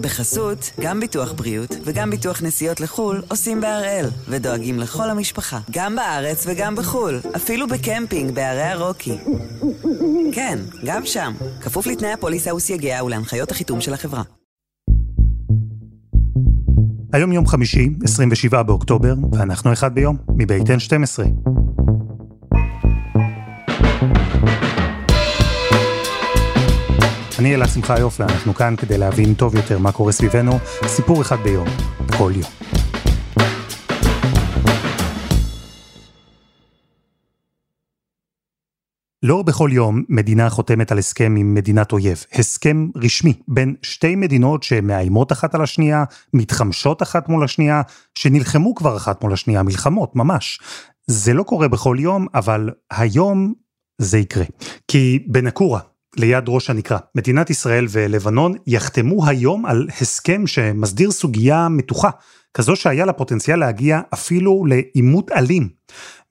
בחסות, גם ביטוח בריאות וגם ביטוח נסיעות לחו"ל עושים בהראל, ודואגים לכל המשפחה, גם בארץ וגם בחו"ל, אפילו בקמפינג בערי הרוקי. כן, גם שם, כפוף לתנאי הפוליסה וסייגיה ולהנחיות החיתום של החברה. היום יום חמישי, 27 באוקטובר, ואנחנו אחד ביום, מבית N12. אני אלעד שמחה יופי, אנחנו כאן כדי להבין טוב יותר מה קורה סביבנו, סיפור אחד ביום, כל יום. לא בכל יום מדינה חותמת על הסכם עם מדינת אויב. הסכם רשמי בין שתי מדינות שמאיימות אחת על השנייה, מתחמשות אחת מול השנייה, שנלחמו כבר אחת מול השנייה, מלחמות, ממש. זה לא קורה בכל יום, אבל היום זה יקרה. כי בנקורה, ליד ראש הנקרה. מדינת ישראל ולבנון יחתמו היום על הסכם שמסדיר סוגיה מתוחה, כזו שהיה לה פוטנציאל להגיע אפילו לעימות אלים.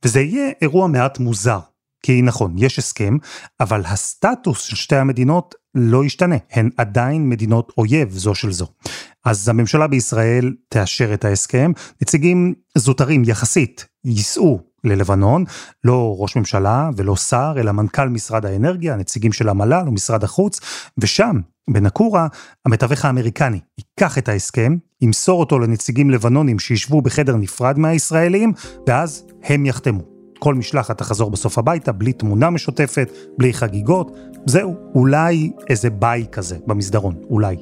וזה יהיה אירוע מעט מוזר. כי נכון, יש הסכם, אבל הסטטוס של שתי המדינות לא ישתנה, הן עדיין מדינות אויב זו של זו. אז הממשלה בישראל תאשר את ההסכם, נציגים זוטרים יחסית ייסעו ללבנון, לא ראש ממשלה ולא שר, אלא מנכ"ל משרד האנרגיה, נציגים של המל"ל ומשרד החוץ, ושם, בנקורה, המתווך האמריקני ייקח את ההסכם, ימסור אותו לנציגים לבנונים שישבו בחדר נפרד מהישראלים, ואז הם יחתמו. כל משלחת תחזור בסוף הביתה, בלי תמונה משותפת, בלי חגיגות, זהו, אולי איזה ביי כזה במסדרון, אולי.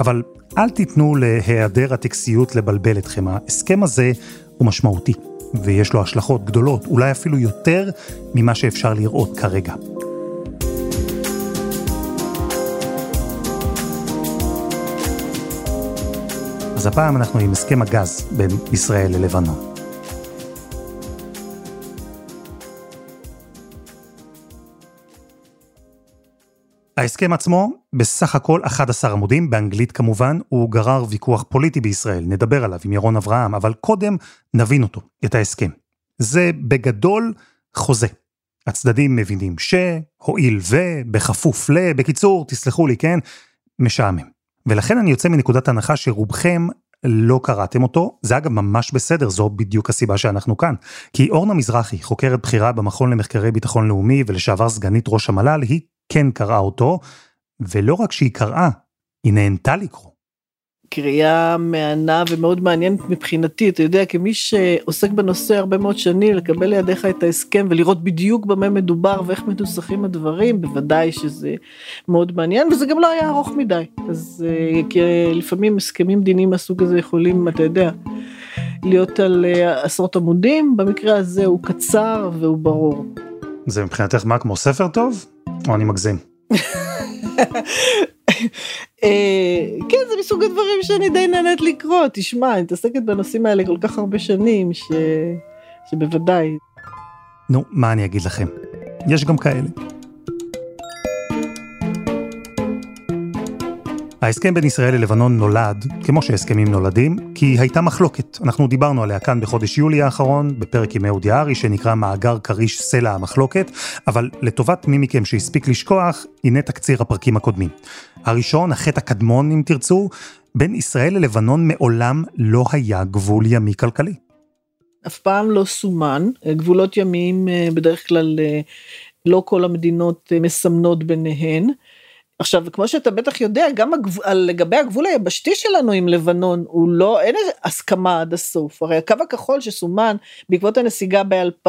אבל אל תיתנו להיעדר הטקסיות לבלבל אתכם, ההסכם הזה הוא משמעותי. ויש לו השלכות גדולות, אולי אפילו יותר ממה שאפשר לראות כרגע. אז הפעם אנחנו עם הסכם הגז בין ישראל ללבנון. ההסכם עצמו, בסך הכל 11 עמודים, באנגלית כמובן, הוא גרר ויכוח פוליטי בישראל, נדבר עליו עם ירון אברהם, אבל קודם נבין אותו, את ההסכם. זה בגדול חוזה. הצדדים מבינים ש, הואיל ו, בכפוף ל, בקיצור, תסלחו לי, כן, משעמם. ולכן אני יוצא מנקודת הנחה שרובכם לא קראתם אותו, זה אגב ממש בסדר, זו בדיוק הסיבה שאנחנו כאן. כי אורנה מזרחי, חוקרת בכירה במכון למחקרי ביטחון לאומי ולשעבר סגנית ראש המל"ל, היא כן קראה אותו, ולא רק שהיא קראה, היא נהנתה לקרוא. קריאה מהנה ומאוד מעניינת מבחינתי, אתה יודע, כמי שעוסק בנושא הרבה מאוד שנים, לקבל לידיך את ההסכם ולראות בדיוק במה מדובר ואיך מנוסחים הדברים, בוודאי שזה מאוד מעניין, וזה גם לא היה ארוך מדי. אז אה, כי לפעמים הסכמים דינים מהסוג הזה יכולים, אתה יודע, להיות על אה, עשרות עמודים, במקרה הזה הוא קצר והוא ברור. זה מבחינתך מה, כמו ספר טוב? או אני מגזים? אה, כן זה מסוג הדברים שאני די נהנית לקרוא תשמע אני מתעסקת בנושאים האלה כל כך הרבה שנים ש... שבוודאי. נו מה אני אגיד לכם יש גם כאלה. ההסכם בין ישראל ללבנון נולד, כמו שהסכמים נולדים, כי הייתה מחלוקת. אנחנו דיברנו עליה כאן בחודש יולי האחרון, בפרק עם אהוד יערי, שנקרא מאגר כריש סלע המחלוקת, אבל לטובת מי מכם שהספיק לשכוח, הנה תקציר הפרקים הקודמים. הראשון, החטא הקדמון אם תרצו, בין ישראל ללבנון מעולם לא היה גבול ימי כלכלי. אף פעם לא סומן, גבולות ימיים אה, בדרך כלל אה, לא כל המדינות אה, מסמנות ביניהן. עכשיו כמו שאתה בטח יודע גם הגב... לגבי הגבול היבשתי שלנו עם לבנון הוא לא אין הסכמה עד הסוף הרי הקו הכחול שסומן בעקבות הנסיגה ב-2000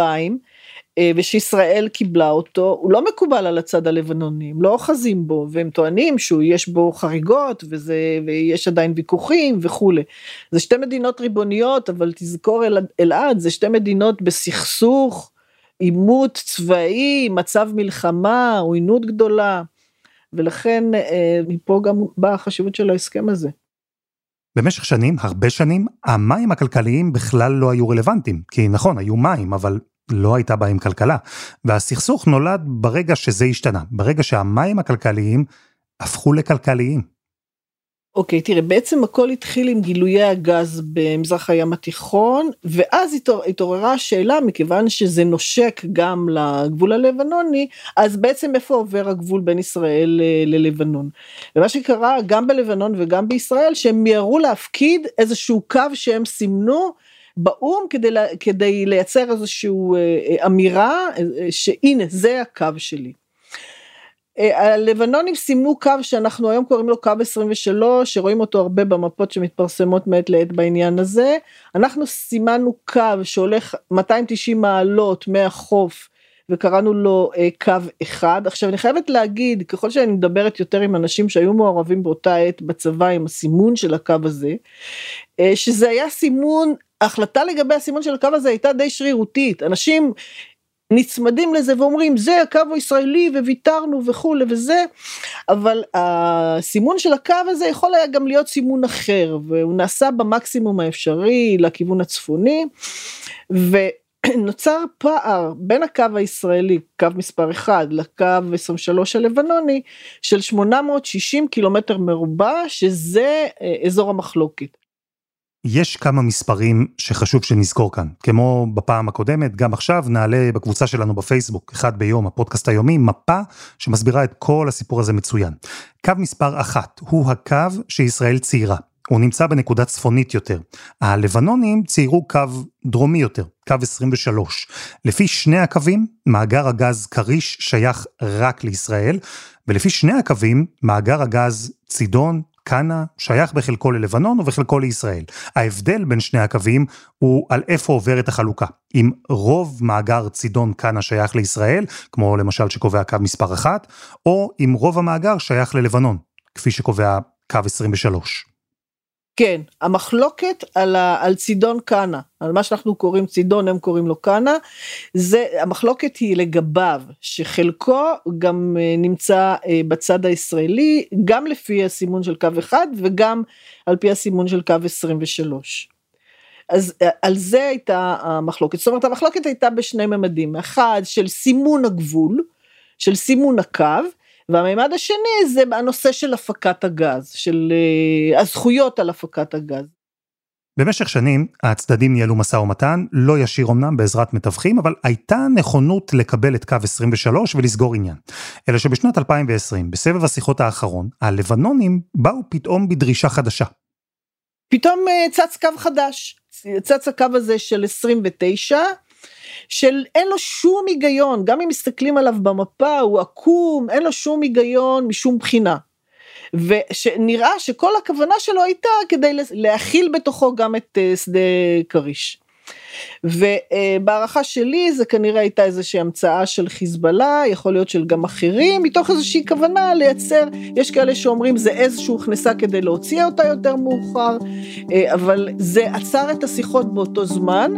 אה, ושישראל קיבלה אותו הוא לא מקובל על הצד הלבנוני הם לא אוחזים בו והם טוענים שהוא יש בו חריגות וזה ויש עדיין ויכוחים וכולי. זה שתי מדינות ריבוניות אבל תזכור אלעד זה שתי מדינות בסכסוך עימות צבאי מצב מלחמה עוינות גדולה. ולכן אה, מפה גם באה החשיבות של ההסכם הזה. במשך שנים, הרבה שנים, המים הכלכליים בכלל לא היו רלוונטיים. כי נכון, היו מים, אבל לא הייתה בהם כלכלה. והסכסוך נולד ברגע שזה השתנה, ברגע שהמים הכלכליים הפכו לכלכליים. אוקיי, תראה, בעצם הכל התחיל עם גילויי הגז במזרח הים התיכון, ואז התעור, התעוררה השאלה, מכיוון שזה נושק גם לגבול הלבנוני, אז בעצם איפה עובר הגבול בין ישראל אה, ללבנון. ומה שקרה גם בלבנון וגם בישראל, שהם מיהרו להפקיד איזשהו קו שהם סימנו, באו"ם כדי, כדי לייצר איזושהי אה, אמירה אה, שהנה זה הקו שלי. הלבנונים סימנו קו שאנחנו היום קוראים לו קו 23 שרואים אותו הרבה במפות שמתפרסמות מעת לעת בעניין הזה. אנחנו סימנו קו שהולך 290 מעלות מהחוף וקראנו לו אה, קו אחד. עכשיו אני חייבת להגיד ככל שאני מדברת יותר עם אנשים שהיו מעורבים באותה עת בצבא עם הסימון של הקו הזה אה, שזה היה סימון ההחלטה לגבי הסימון של הקו הזה הייתה די שרירותית. אנשים נצמדים לזה ואומרים זה הקו הישראלי וויתרנו וכולי וזה אבל הסימון של הקו הזה יכול היה גם להיות סימון אחר והוא נעשה במקסימום האפשרי לכיוון הצפוני ונוצר פער בין הקו הישראלי קו מספר 1 לקו 23 הלבנוני של 860 קילומטר מרובע שזה אה, אזור המחלוקת. יש כמה מספרים שחשוב שנזכור כאן. כמו בפעם הקודמת, גם עכשיו נעלה בקבוצה שלנו בפייסבוק, אחד ביום, הפודקאסט היומי, מפה שמסבירה את כל הסיפור הזה מצוין. קו מספר אחת הוא הקו שישראל ציירה. הוא נמצא בנקודה צפונית יותר. הלבנונים ציירו קו דרומי יותר, קו 23. לפי שני הקווים, מאגר הגז כריש שייך רק לישראל, ולפי שני הקווים, מאגר הגז צידון, כנא שייך בחלקו ללבנון ובחלקו לישראל. ההבדל בין שני הקווים הוא על איפה עוברת החלוקה. אם רוב מאגר צידון כנא שייך לישראל, כמו למשל שקובע קו מספר 1, או אם רוב המאגר שייך ללבנון, כפי שקובע קו 23. כן, המחלוקת על, ה, על צידון קאנה, על מה שאנחנו קוראים צידון, הם קוראים לו קאנה, זה, המחלוקת היא לגביו, שחלקו גם אה, נמצא אה, בצד הישראלי, גם לפי הסימון של קו 1 וגם על פי הסימון של קו 23. אז אה, על זה הייתה המחלוקת, זאת אומרת המחלוקת הייתה בשני ממדים, אחד של סימון הגבול, של סימון הקו, והמימד השני זה הנושא של הפקת הגז, של uh, הזכויות על הפקת הגז. במשך שנים הצדדים ניהלו משא ומתן, לא ישיר אמנם בעזרת מתווכים, אבל הייתה נכונות לקבל את קו 23 ולסגור עניין. אלא שבשנת 2020, בסבב השיחות האחרון, הלבנונים באו פתאום בדרישה חדשה. פתאום uh, צץ קו חדש, צץ הקו הזה של 29, של אין לו שום היגיון, גם אם מסתכלים עליו במפה, הוא עקום, אין לו שום היגיון משום בחינה. ושנראה שכל הכוונה שלו הייתה כדי להכיל בתוכו גם את אה, שדה כריש. ובהערכה שלי זה כנראה הייתה איזושהי המצאה של חיזבאללה, יכול להיות של גם אחרים, מתוך איזושהי כוונה לייצר, יש כאלה שאומרים זה עז שהוכנסה כדי להוציא אותה יותר מאוחר, אה, אבל זה עצר את השיחות באותו זמן.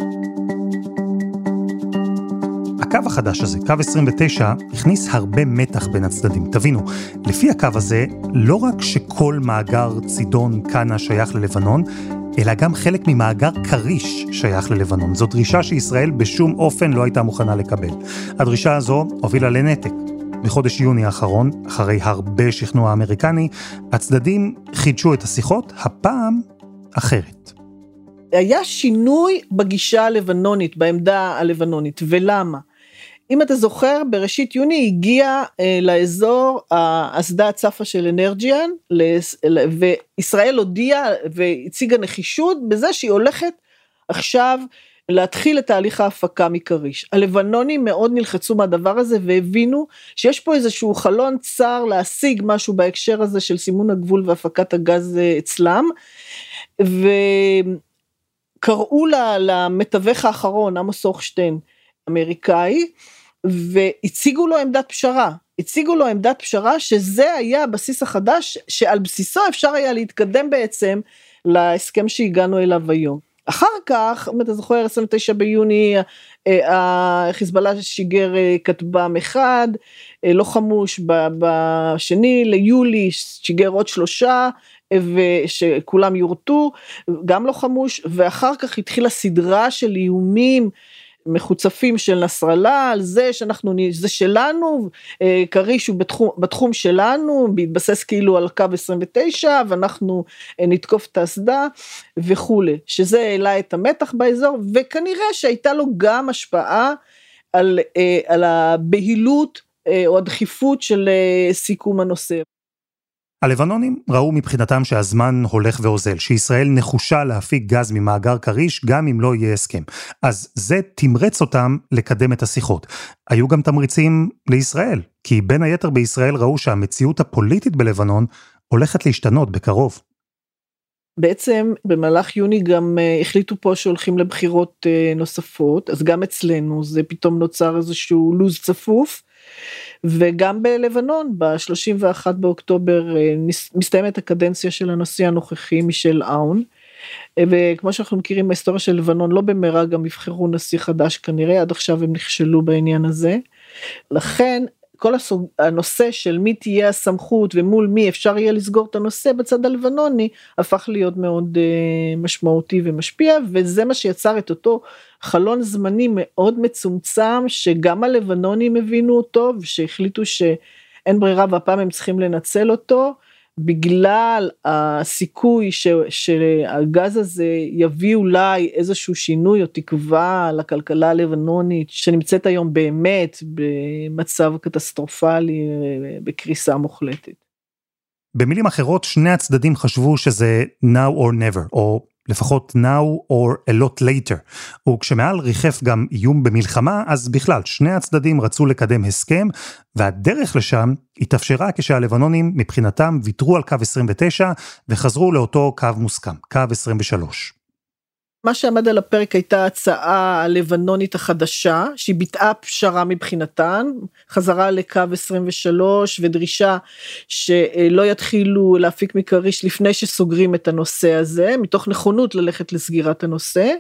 הקו החדש הזה, קו 29, הכניס הרבה מתח בין הצדדים. תבינו, לפי הקו הזה, לא רק שכל מאגר צידון קאנה שייך ללבנון, אלא גם חלק ממאגר כריש שייך ללבנון. זו דרישה שישראל בשום אופן לא הייתה מוכנה לקבל. הדרישה הזו הובילה לנתק. בחודש יוני האחרון, אחרי הרבה שכנוע אמריקני, הצדדים חידשו את השיחות, הפעם אחרת. היה שינוי בגישה הלבנונית, בעמדה הלבנונית, ולמה? אם אתה זוכר, בראשית יוני הגיע אה, לאזור האסדה הצפה של אנרג'יאן, וישראל הודיעה והציגה נחישות בזה שהיא הולכת עכשיו להתחיל את תהליך ההפקה מכריש. הלבנונים מאוד נלחצו מהדבר הזה והבינו שיש פה איזשהו חלון צר להשיג משהו בהקשר הזה של סימון הגבול והפקת הגז אה, אצלם. וקראו למתווך האחרון, עמוס הוכשטיין, אמריקאי, והציגו לו עמדת פשרה. הציגו לו עמדת פשרה שזה היה הבסיס החדש שעל בסיסו אפשר היה להתקדם בעצם להסכם שהגענו אליו היום. אחר כך, אם אתה זוכר, 29 ביוני, אה, החיזבאללה שיגר אה, כטב"ם אחד, אה, לא חמוש, בשני ליולי שיגר עוד שלושה, ושכולם יורטו, גם לא חמוש, ואחר כך התחילה סדרה של איומים מחוצפים של נסראללה על זה שאנחנו, זה שלנו, אה, כריש הוא בתחום, בתחום שלנו, בהתבסס כאילו על קו 29 ואנחנו אה, נתקוף את האסדה וכולי, שזה העלה את המתח באזור וכנראה שהייתה לו גם השפעה על, אה, על הבהילות או הדחיפות של סיכום הנושא. הלבנונים ראו מבחינתם שהזמן הולך ואוזל, שישראל נחושה להפיק גז ממאגר כריש גם אם לא יהיה הסכם. אז זה תמרץ אותם לקדם את השיחות. היו גם תמריצים לישראל, כי בין היתר בישראל ראו שהמציאות הפוליטית בלבנון הולכת להשתנות בקרוב. בעצם במהלך יוני גם uh, החליטו פה שהולכים לבחירות uh, נוספות, אז גם אצלנו זה פתאום נוצר איזשהו לו"ז צפוף. וגם בלבנון ב-31 באוקטובר אה, מסתיימת הקדנציה של הנשיא הנוכחי מישל אאון. אה, וכמו שאנחנו מכירים בהיסטוריה של לבנון לא במהרה גם יבחרו נשיא חדש כנראה עד עכשיו הם נכשלו בעניין הזה. לכן כל הסוג, הנושא של מי תהיה הסמכות ומול מי אפשר יהיה לסגור את הנושא בצד הלבנוני הפך להיות מאוד uh, משמעותי ומשפיע וזה מה שיצר את אותו חלון זמני מאוד מצומצם שגם הלבנונים הבינו אותו ושהחליטו שאין ברירה והפעם הם צריכים לנצל אותו. בגלל הסיכוי ש, שהגז הזה יביא אולי איזשהו שינוי או תקווה לכלכלה הלבנונית שנמצאת היום באמת במצב קטסטרופלי בקריסה מוחלטת. במילים אחרות שני הצדדים חשבו שזה now or never או לפחות now or a lot later. וכשמעל ריחף גם איום במלחמה, אז בכלל, שני הצדדים רצו לקדם הסכם, והדרך לשם התאפשרה כשהלבנונים מבחינתם ויתרו על קו 29 וחזרו לאותו קו מוסכם, קו 23. מה שעמד על הפרק הייתה ההצעה הלבנונית החדשה שהיא ביטאה פשרה מבחינתן חזרה לקו 23 ודרישה שלא יתחילו להפיק מכריש לפני שסוגרים את הנושא הזה מתוך נכונות ללכת לסגירת הנושא.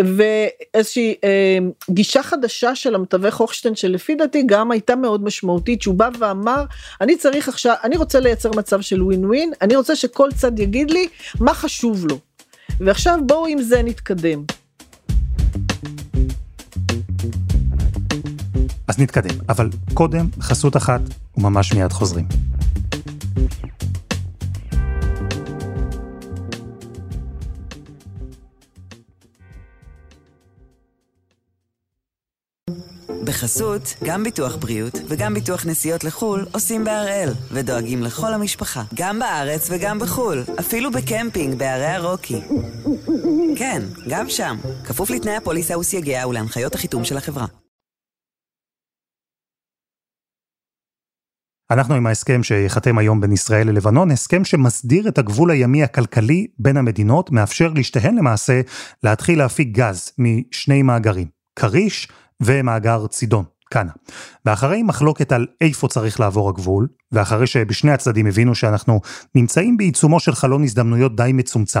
ואיזושהי אה, גישה חדשה של המתווך הוכשטיין שלפי דעתי גם הייתה מאוד משמעותית שהוא בא ואמר אני צריך עכשיו אני רוצה לייצר מצב של ווין ווין אני רוצה שכל צד יגיד לי מה חשוב לו. ועכשיו בואו עם זה נתקדם. אז נתקדם, אבל קודם חסות אחת וממש מיד חוזרים. בחסות, גם ביטוח בריאות וגם ביטוח נסיעות לחו"ל עושים בהראל, ודואגים לכל המשפחה, גם בארץ וגם בחו"ל, אפילו בקמפינג בערי הרוקי. כן, גם שם, כפוף לתנאי הפוליסה וסייגיה ולהנחיות החיתום של החברה. אנחנו עם ההסכם שיחתם היום בין ישראל ללבנון, הסכם שמסדיר את הגבול הימי הכלכלי בין המדינות, מאפשר לשתיהן למעשה להתחיל להפיק גז משני מאגרים, כריש ומאגר צידון, קאנה. ואחרי מחלוקת על איפה צריך לעבור הגבול, ואחרי שבשני הצדדים הבינו שאנחנו נמצאים בעיצומו של חלון הזדמנויות די מצומצם.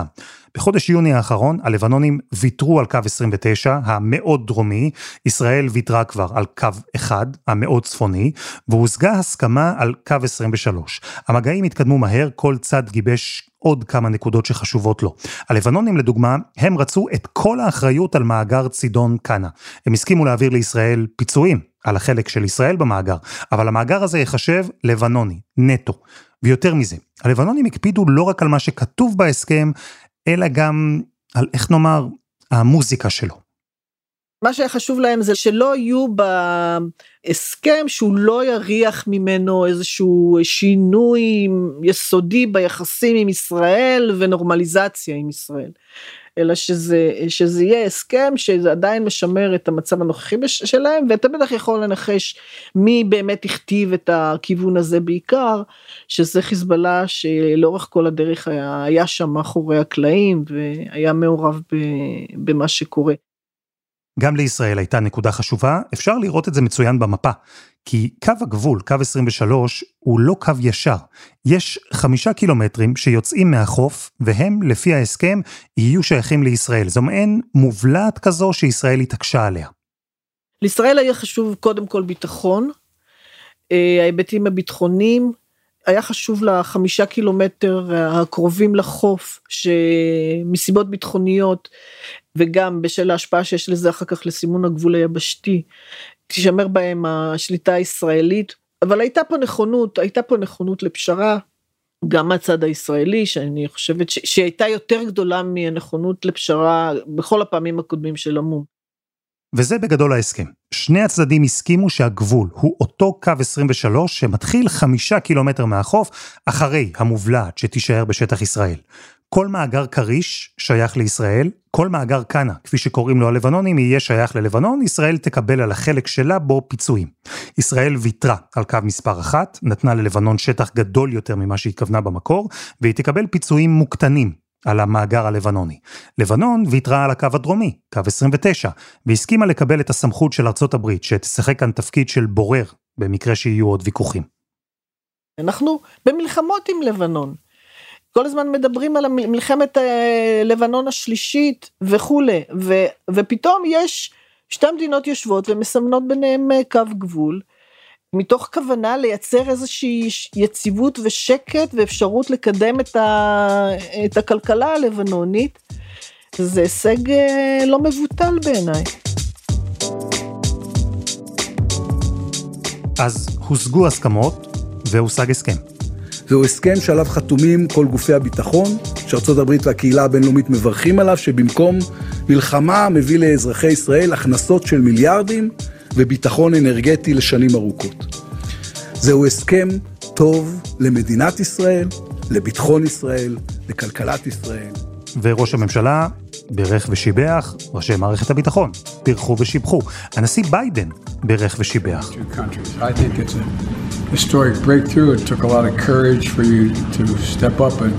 בחודש יוני האחרון הלבנונים ויתרו על קו 29 המאוד דרומי, ישראל ויתרה כבר על קו 1 המאוד צפוני, והושגה הסכמה על קו 23. המגעים התקדמו מהר, כל צד גיבש עוד כמה נקודות שחשובות לו. הלבנונים לדוגמה, הם רצו את כל האחריות על מאגר צידון קאנה. הם הסכימו להעביר לישראל פיצויים על החלק של ישראל במאגר, אבל המאגר הזה ייחשב לבנוני, נטו. ויותר מזה, הלבנונים הקפידו לא רק על מה שכתוב בהסכם, אלא גם על, איך נאמר, המוזיקה שלו. מה שהיה חשוב להם זה שלא יהיו בהסכם שהוא לא יריח ממנו איזשהו שינוי יסודי ביחסים עם ישראל ונורמליזציה עם ישראל. אלא שזה, שזה יהיה הסכם שזה עדיין משמר את המצב הנוכחי שלהם ואתה בטח יכול לנחש מי באמת הכתיב את הכיוון הזה בעיקר שזה חיזבאללה שלאורך כל הדרך היה, היה שם מאחורי הקלעים והיה מעורב במה שקורה. גם לישראל הייתה נקודה חשובה, אפשר לראות את זה מצוין במפה. כי קו הגבול, קו 23, הוא לא קו ישר. יש חמישה קילומטרים שיוצאים מהחוף, והם, לפי ההסכם, יהיו שייכים לישראל. זו מעין מובלעת כזו שישראל התעקשה עליה. לישראל היה חשוב קודם כל ביטחון, אה, ההיבטים הביטחוניים, היה חשוב לחמישה קילומטר הקרובים לחוף שמסיבות ביטחוניות וגם בשל ההשפעה שיש לזה אחר כך לסימון הגבול היבשתי תישמר בהם השליטה הישראלית אבל הייתה פה נכונות הייתה פה נכונות לפשרה גם מהצד הישראלי שאני חושבת. שהייתה יותר גדולה מהנכונות לפשרה בכל הפעמים הקודמים של המום. וזה בגדול ההסכם. שני הצדדים הסכימו שהגבול הוא אותו קו 23 שמתחיל חמישה קילומטר מהחוף אחרי המובלעת שתישאר בשטח ישראל. כל מאגר כריש שייך לישראל, כל מאגר קאנה, כפי שקוראים לו הלבנונים, יהיה שייך ללבנון, ישראל תקבל על החלק שלה בו פיצויים. ישראל ויתרה על קו מספר אחת, נתנה ללבנון שטח גדול יותר ממה שהתכוונה במקור, והיא תקבל פיצויים מוקטנים על המאגר הלבנוני. לבנון ויתרה על הקו הדרומי, קו 29, והסכימה לקבל את הסמכות של ארצות הברית, שתשחק כאן תפקיד של בורר, במקרה שיהיו עוד ויכוחים. אנחנו במלחמות עם לבנון. כל הזמן מדברים על מלחמת אה, לבנון השלישית וכולי, ו, ופתאום יש שתי מדינות יושבות ומסמנות ביניהם אה, קו גבול, מתוך כוונה לייצר איזושהי יציבות ושקט ואפשרות לקדם את, ה, את הכלכלה הלבנונית. זה הישג אה, לא מבוטל בעיניי. אז הושגו הסכמות והושג הסכם. זהו הסכם שעליו חתומים כל גופי הביטחון, שארצות הברית והקהילה הבינלאומית מברכים עליו, שבמקום מלחמה מביא לאזרחי ישראל הכנסות של מיליארדים וביטחון אנרגטי לשנים ארוכות. זהו הסכם טוב למדינת ישראל, לביטחון ישראל, לכלכלת ישראל. וראש הממשלה בירך ושיבח, ראשי מערכת הביטחון בירכו ושיבחו. הנשיא ביידן בירך ושיבח. historic breakthrough. It took a lot of courage for you to step up and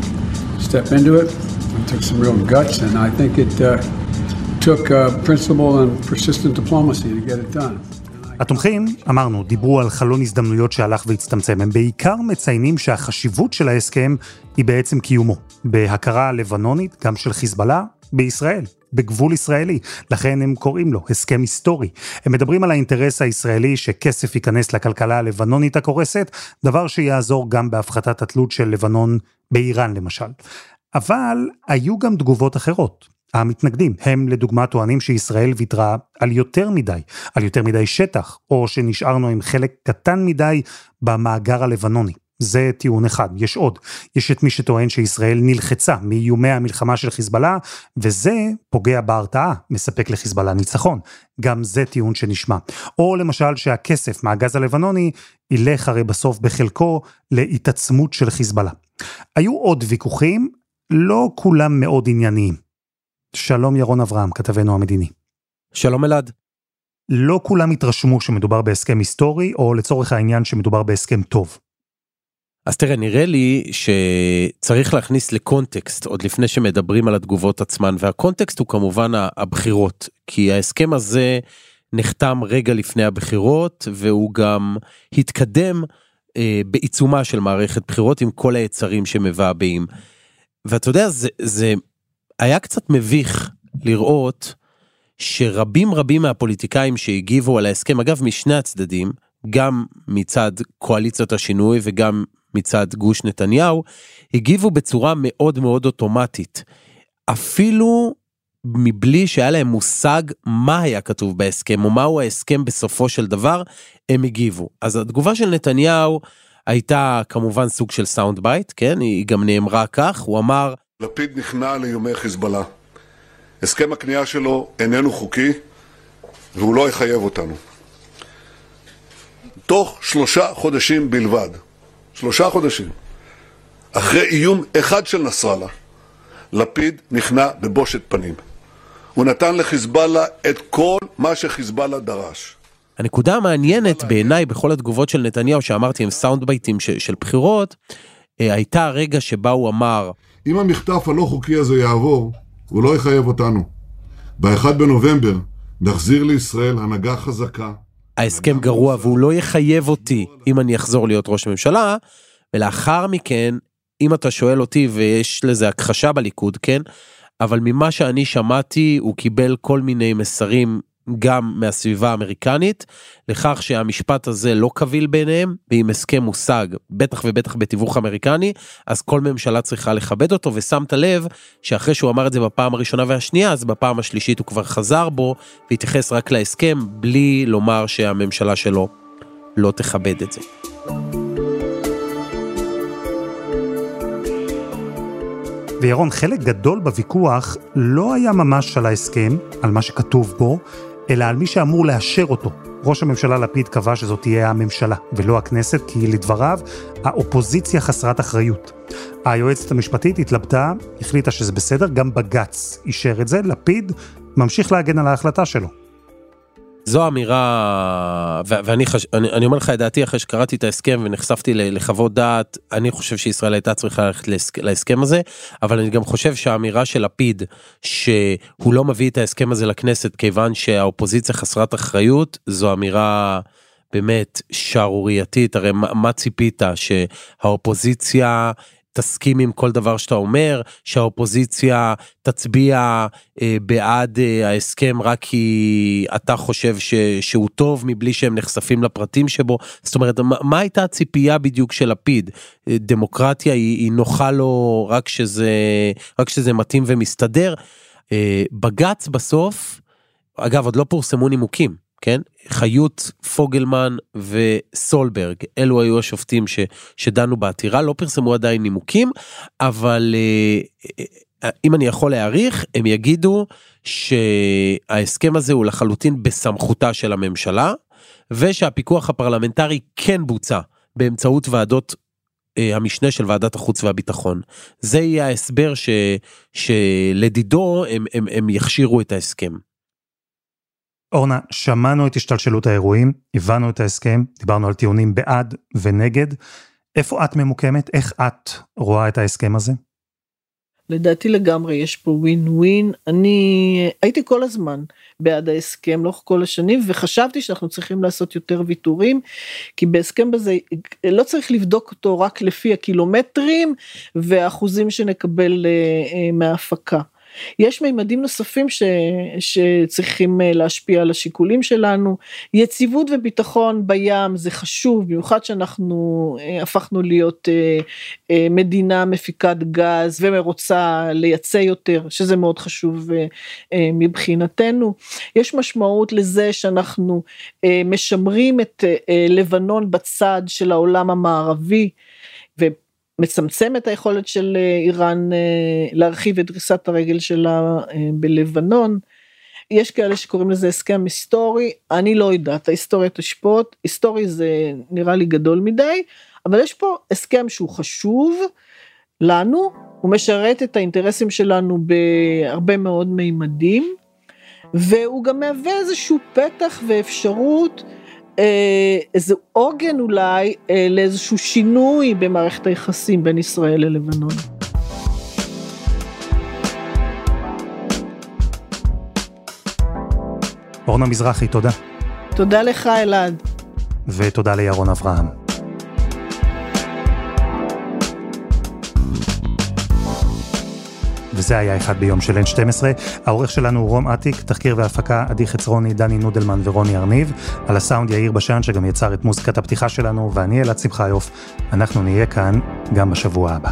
step into it. It took some real guts, and I think it uh, took principle and persistent diplomacy to get it done. התומכים, אמרנו, דיברו על חלון הזדמנויות שהלך והצטמצם. הם בעיקר מציינים שהחשיבות של ההסכם היא בעצם קיומו. בהכרה לבנונית, גם של חיזבאללה, בישראל, בגבול ישראלי. לכן הם קוראים לו הסכם היסטורי. הם מדברים על האינטרס הישראלי שכסף ייכנס לכלכלה הלבנונית הקורסת, דבר שיעזור גם בהפחתת התלות של לבנון באיראן למשל. אבל היו גם תגובות אחרות. המתנגדים הם לדוגמה טוענים שישראל ויתרה על יותר מדי, על יותר מדי שטח, או שנשארנו עם חלק קטן מדי במאגר הלבנוני. זה טיעון אחד, יש עוד. יש את מי שטוען שישראל נלחצה מאיומי המלחמה של חיזבאללה, וזה פוגע בהרתעה, מספק לחיזבאללה ניצחון. גם זה טיעון שנשמע. או למשל שהכסף מהגז הלבנוני ילך הרי בסוף בחלקו להתעצמות של חיזבאללה. היו עוד ויכוחים, לא כולם מאוד ענייניים. שלום ירון אברהם, כתבנו המדיני. שלום אלעד. לא כולם התרשמו שמדובר בהסכם היסטורי, או לצורך העניין שמדובר בהסכם טוב. אז תראה, נראה לי שצריך להכניס לקונטקסט עוד לפני שמדברים על התגובות עצמן, והקונטקסט הוא כמובן הבחירות, כי ההסכם הזה נחתם רגע לפני הבחירות, והוא גם התקדם אה, בעיצומה של מערכת בחירות עם כל היצרים שמבעבעים. ואתה יודע, זה, זה היה קצת מביך לראות שרבים רבים מהפוליטיקאים שהגיבו על ההסכם, אגב משני הצדדים, גם מצד קואליציות השינוי וגם מצד גוש נתניהו, הגיבו בצורה מאוד מאוד אוטומטית. אפילו מבלי שהיה להם מושג מה היה כתוב בהסכם או מהו ההסכם בסופו של דבר, הם הגיבו. אז התגובה של נתניהו הייתה כמובן סוג של sound bite, כן? היא גם נאמרה כך, הוא אמר לפיד נכנע לאיומי חיזבאללה. הסכם הכניעה שלו איננו חוקי והוא לא יחייב אותנו. תוך שלושה חודשים בלבד, שלושה חודשים, אחרי איום אחד של נסראללה, לפיד נכנע בבושת פנים. הוא נתן לחיזבאללה את כל מה שחיזבאללה דרש. הנקודה המעניינת בעיניי בכל התגובות של נתניהו שאמרתי הם סאונד בייטים של בחירות, אה, הייתה הרגע שבה הוא אמר אם המחטף הלא חוקי הזה יעבור, הוא לא יחייב אותנו. ב-1 בנובמבר נחזיר לישראל הנהגה חזקה. ההסכם גרוע והוא לא יחייב אותי אם אני אחזור להיות ראש ממשלה, ולאחר מכן, אם אתה שואל אותי ויש לזה הכחשה בליכוד, כן, אבל ממה שאני שמעתי הוא קיבל כל מיני מסרים גם מהסביבה האמריקנית, לכך שהמשפט הזה לא קביל ביניהם, ואם הסכם מושג, בטח ובטח בתיווך אמריקני, אז כל ממשלה צריכה לכבד אותו, ושמת לב שאחרי שהוא אמר את זה בפעם הראשונה והשנייה, אז בפעם השלישית הוא כבר חזר בו, והתייחס רק להסכם, בלי לומר שהממשלה שלו לא תכבד את זה. וירון, חלק גדול בוויכוח לא היה ממש על ההסכם, על מה שכתוב בו, אלא על מי שאמור לאשר אותו. ראש הממשלה לפיד קבע שזאת תהיה הממשלה ולא הכנסת, כי לדבריו, האופוזיציה חסרת אחריות. היועצת המשפטית התלבטה, החליטה שזה בסדר, גם בג"ץ אישר את זה, לפיד ממשיך להגן על ההחלטה שלו. זו אמירה, ואני חש... אני, אני אומר לך את דעתי אחרי שקראתי את ההסכם ונחשפתי לחוות דעת, אני חושב שישראל הייתה צריכה ללכת להסכם הזה, אבל אני גם חושב שהאמירה של לפיד, שהוא לא מביא את ההסכם הזה לכנסת כיוון שהאופוזיציה חסרת אחריות, זו אמירה באמת שערורייתית, הרי מה, מה ציפית, שהאופוזיציה תסכים עם כל דבר שאתה אומר, שהאופוזיציה תצביע אה, בעד אה, ההסכם רק כי אתה חושב ש, שהוא טוב מבלי שהם נחשפים לפרטים שבו. זאת אומרת, מה, מה הייתה הציפייה בדיוק של לפיד? אה, דמוקרטיה היא, היא נוחה לו רק שזה, רק שזה מתאים ומסתדר. אה, בג"ץ בסוף, אגב, עוד לא פורסמו נימוקים. כן? חיות, פוגלמן וסולברג, אלו היו השופטים ש, שדנו בעתירה, לא פרסמו עדיין נימוקים, אבל אה, אה, אם אני יכול להעריך, הם יגידו שההסכם הזה הוא לחלוטין בסמכותה של הממשלה, ושהפיקוח הפרלמנטרי כן בוצע באמצעות ועדות אה, המשנה של ועדת החוץ והביטחון. זה יהיה ההסבר ש, שלדידו הם, הם, הם יכשירו את ההסכם. אורנה, שמענו את השתלשלות האירועים, הבנו את ההסכם, דיברנו על טיעונים בעד ונגד. איפה את ממוקמת? איך את רואה את ההסכם הזה? לדעתי לגמרי יש פה ווין ווין. אני הייתי כל הזמן בעד ההסכם לאורך כל השנים וחשבתי שאנחנו צריכים לעשות יותר ויתורים כי בהסכם בזה לא צריך לבדוק אותו רק לפי הקילומטרים והאחוזים שנקבל אה, אה, מההפקה. יש מימדים נוספים ש, שצריכים אה, להשפיע על השיקולים שלנו. יציבות וביטחון בים זה חשוב, במיוחד שאנחנו אה, הפכנו להיות אה, מדינה מפיקת גז ומרוצה לייצא יותר, שזה מאוד חשוב מבחינתנו. יש משמעות לזה שאנחנו משמרים את לבנון בצד של העולם המערבי. מצמצם את היכולת של אה, איראן אה, להרחיב את דריסת הרגל שלה אה, בלבנון. יש כאלה שקוראים לזה הסכם היסטורי, אני לא יודעת, ההיסטוריה תשפוט, היסטורי זה נראה לי גדול מדי, אבל יש פה הסכם שהוא חשוב לנו, הוא משרת את האינטרסים שלנו בהרבה מאוד מימדים, והוא גם מהווה איזשהו פתח ואפשרות איזה עוגן אולי אה, לאיזשהו שינוי במערכת היחסים בין ישראל ללבנון. אורנה מזרחי, תודה. תודה לך, אלעד. ותודה לירון אברהם. וזה היה אחד ביום של N12. העורך שלנו הוא רום אטיק, תחקיר והפקה עדי חצרוני, דני נודלמן ורוני ארניב. על הסאונד יאיר בשן שגם יצר את מוזיקת הפתיחה שלנו, ואני אלעד שמחיוף. אנחנו נהיה כאן גם בשבוע הבא.